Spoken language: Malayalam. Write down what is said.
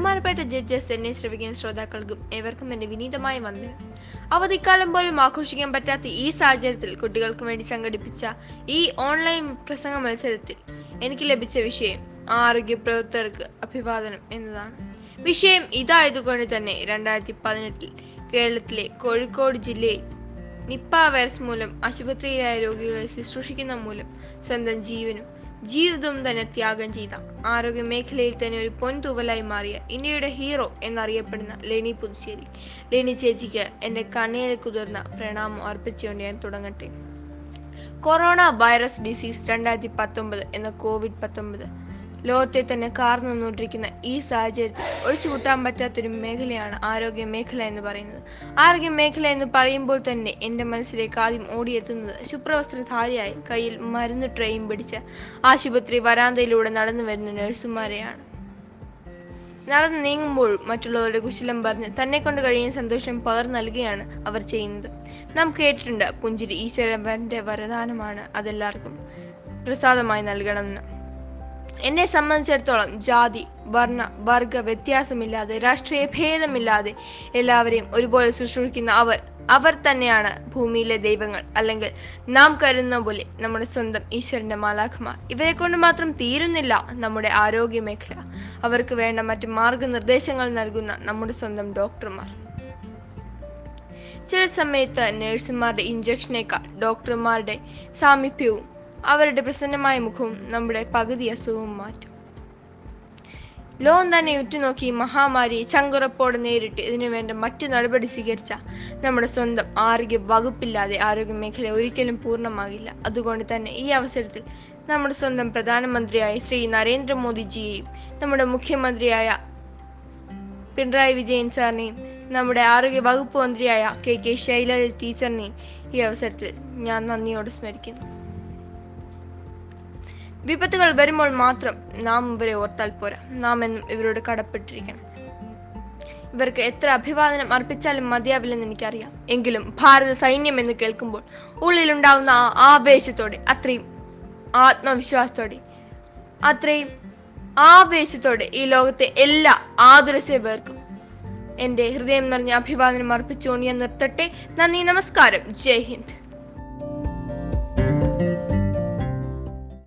ബഹുമാനപ്പെട്ട ജഡ്ജസ് എന്നെ ശ്രമിക്കുന്ന ശ്രോതാക്കൾക്കും ഏവർക്കും എന്റെ വിനീതമായ വന്ദനം. അവധിക്കാലം പോലും ആഘോഷിക്കാൻ പറ്റാത്ത ഈ സാഹചര്യത്തിൽ കുട്ടികൾക്ക് വേണ്ടി സംഘടിപ്പിച്ച ഈ ഓൺലൈൻ പ്രസംഗ മത്സരത്തിൽ എനിക്ക് ലഭിച്ച വിഷയം ആരോഗ്യ പ്രവർത്തകർക്ക് അഭിവാദനം എന്നതാണ്. വിഷയം ഇതായതുകൊണ്ട് തന്നെ രണ്ടായിരത്തി പതിനെട്ടിൽ കേരളത്തിലെ കോഴിക്കോട് ജില്ലയിൽ നിപ്പ വൈറസ് മൂലം ആശുപത്രിയിലായ രോഗികളെ ശുശ്രൂഷിക്കുന്ന മൂലം സ്വന്തം ജീവനും ജീവിതവും തന്നെ ത്യാഗം ചെയ്ത. ആരോഗ്യ മേഖലയിൽ തന്നെ ഒരു പൊൻതുവലായി മാറിയ ഇന്ത്യയുടെ ഹീറോ എന്നറിയപ്പെടുന്ന ലെനി പുതുശ്ശേരി. ലെനി ചേച്ചിക്ക് എന്റെ കണ്ണീരിൽ കുതിർന്ന പ്രണാമം അർപ്പിച്ചുകൊണ്ട് ഞാൻ തുടങ്ങട്ടെ. കൊറോണ വൈറസ് ഡിസീസ് രണ്ടായിരത്തി പത്തൊമ്പത് എന്ന കോവിഡ് പത്തൊമ്പത് ലോകത്തെ തന്നെ കാർന്നു നിന്നുകൊണ്ടിരിക്കുന്ന ഈ സാഹചര്യത്തിൽ ഒഴിച്ചുകൂട്ടാൻ പറ്റാത്തൊരു മേഖലയാണ് ആരോഗ്യ മേഖല എന്ന് പറയുന്നത്. ആരോഗ്യ മേഖല എന്ന് പറയുമ്പോൾ തന്നെ എന്റെ മനസ്സിലേക്ക് ആദ്യം ഓടിയെത്തുന്നത് ശുപ്രവസ്ത്രധാരിയായി കയ്യിൽ മരുന്ന് ട്രെയിൻ പിടിച്ച ആശുപത്രി വരാന്തയിലൂടെ നടന്നു വരുന്ന നഴ്സുമാരെയാണ്. നടന്നു നീങ്ങുമ്പോഴും മറ്റുള്ളവരുടെ കുശലം പറഞ്ഞ് തന്നെ കൊണ്ട് കഴിയുന്ന സന്തോഷം പകർന്നു നൽകുകയാണ് അവർ ചെയ്യുന്നത്. നാം കേട്ടിട്ടുണ്ട് പുഞ്ചിരി ഈശ്വരന്റെ വരദാനമാണ് അതെല്ലാവർക്കും പ്രസാദമായി നൽകണമെന്ന്. എന്നെ സംബന്ധിച്ചിടത്തോളം ജാതി വർണ വർഗ വ്യത്യാസമില്ലാതെ രാഷ്ട്രീയ ഭേദമില്ലാതെ എല്ലാവരെയും ഒരുപോലെ ശുശ്രൂഷിക്കുന്ന അവർ അവർ തന്നെയാണ് ഭൂമിയിലെ ദൈവങ്ങൾ. അല്ലെങ്കിൽ നാം കരുതുന്ന പോലെ നമ്മുടെ സ്വന്തം ഈശ്വരന്റെ മാലാഖമാർ. ഇവരെ കൊണ്ട് മാത്രം തീരുന്നില്ല നമ്മുടെ ആരോഗ്യ മേഖല അവർക്ക് വേണ്ട മറ്റ് മാർഗനിർദ്ദേശങ്ങൾ നൽകുന്ന നമ്മുടെ സ്വന്തം ഡോക്ടർമാർ. ചില സമയത്ത് നഴ്സുമാരുടെ ഇഞ്ചക്ഷനേക്കാൾ ഡോക്ടർമാരുടെ സാമീപ്യവും അവരുടെ പ്രസന്നമായ മുഖവും നമ്മുടെ പകുതി അസുഖവും മാറ്റും. ലോകം തന്നെ ഉറ്റുനോക്കി മഹാമാരിയെ ചങ്കുറപ്പോടെ നേരിട്ട് ഇതിനു വേണ്ട മറ്റു നടപടി സ്വീകരിച്ച നമ്മുടെ സ്വന്തം ആരോഗ്യ വകുപ്പില്ലാതെ ആരോഗ്യ മേഖല ഒരിക്കലും പൂർണമാകില്ല. അതുകൊണ്ട് തന്നെ ഈ അവസരത്തിൽ നമ്മുടെ സ്വന്തം പ്രധാനമന്ത്രിയായ ശ്രീ നരേന്ദ്രമോദിജിയെയും നമ്മുടെ മുഖ്യമന്ത്രിയായ പിണറായി വിജയൻ സാറിനെയും നമ്മുടെ ആരോഗ്യ വകുപ്പ് മന്ത്രിയായ കെ കെ ശൈലജ ടീച്ചറിനെയും ഈ അവസരത്തിൽ ഞാൻ നന്ദിയോടെ സ്മരിക്കുന്നു. വിപത്തുകൾ വരുമ്പോൾ മാത്രം നാം ഇവരെ ഓർത്താൽ പോരാ. നാം എന്നും ഇവരോട് കടപ്പെട്ടിരിക്കണം. ഇവർക്ക് എത്ര അഭിവാദനം അർപ്പിച്ചാലും മതിയാവില്ലെന്ന് എനിക്കറിയാം. എങ്കിലും ഭാരത സൈന്യം എന്ന് കേൾക്കുമ്പോൾ ഉള്ളിലുണ്ടാവുന്ന ആ ആവേശത്തോടെ അത്രയും ആത്മവിശ്വാസത്തോടെ അത്രയും ആവേശത്തോടെ ഈ ലോകത്തെ എല്ലാ ആതുരസേവർക്കും എന്റെ ഹൃദയം നിറഞ്ഞ അഭിവാദനം അർപ്പിച്ചുകൊണ്ട് ഞാൻ നിർത്തട്ടെ. നന്ദി നമസ്കാരം. ജയ് ഹിന്ദ്.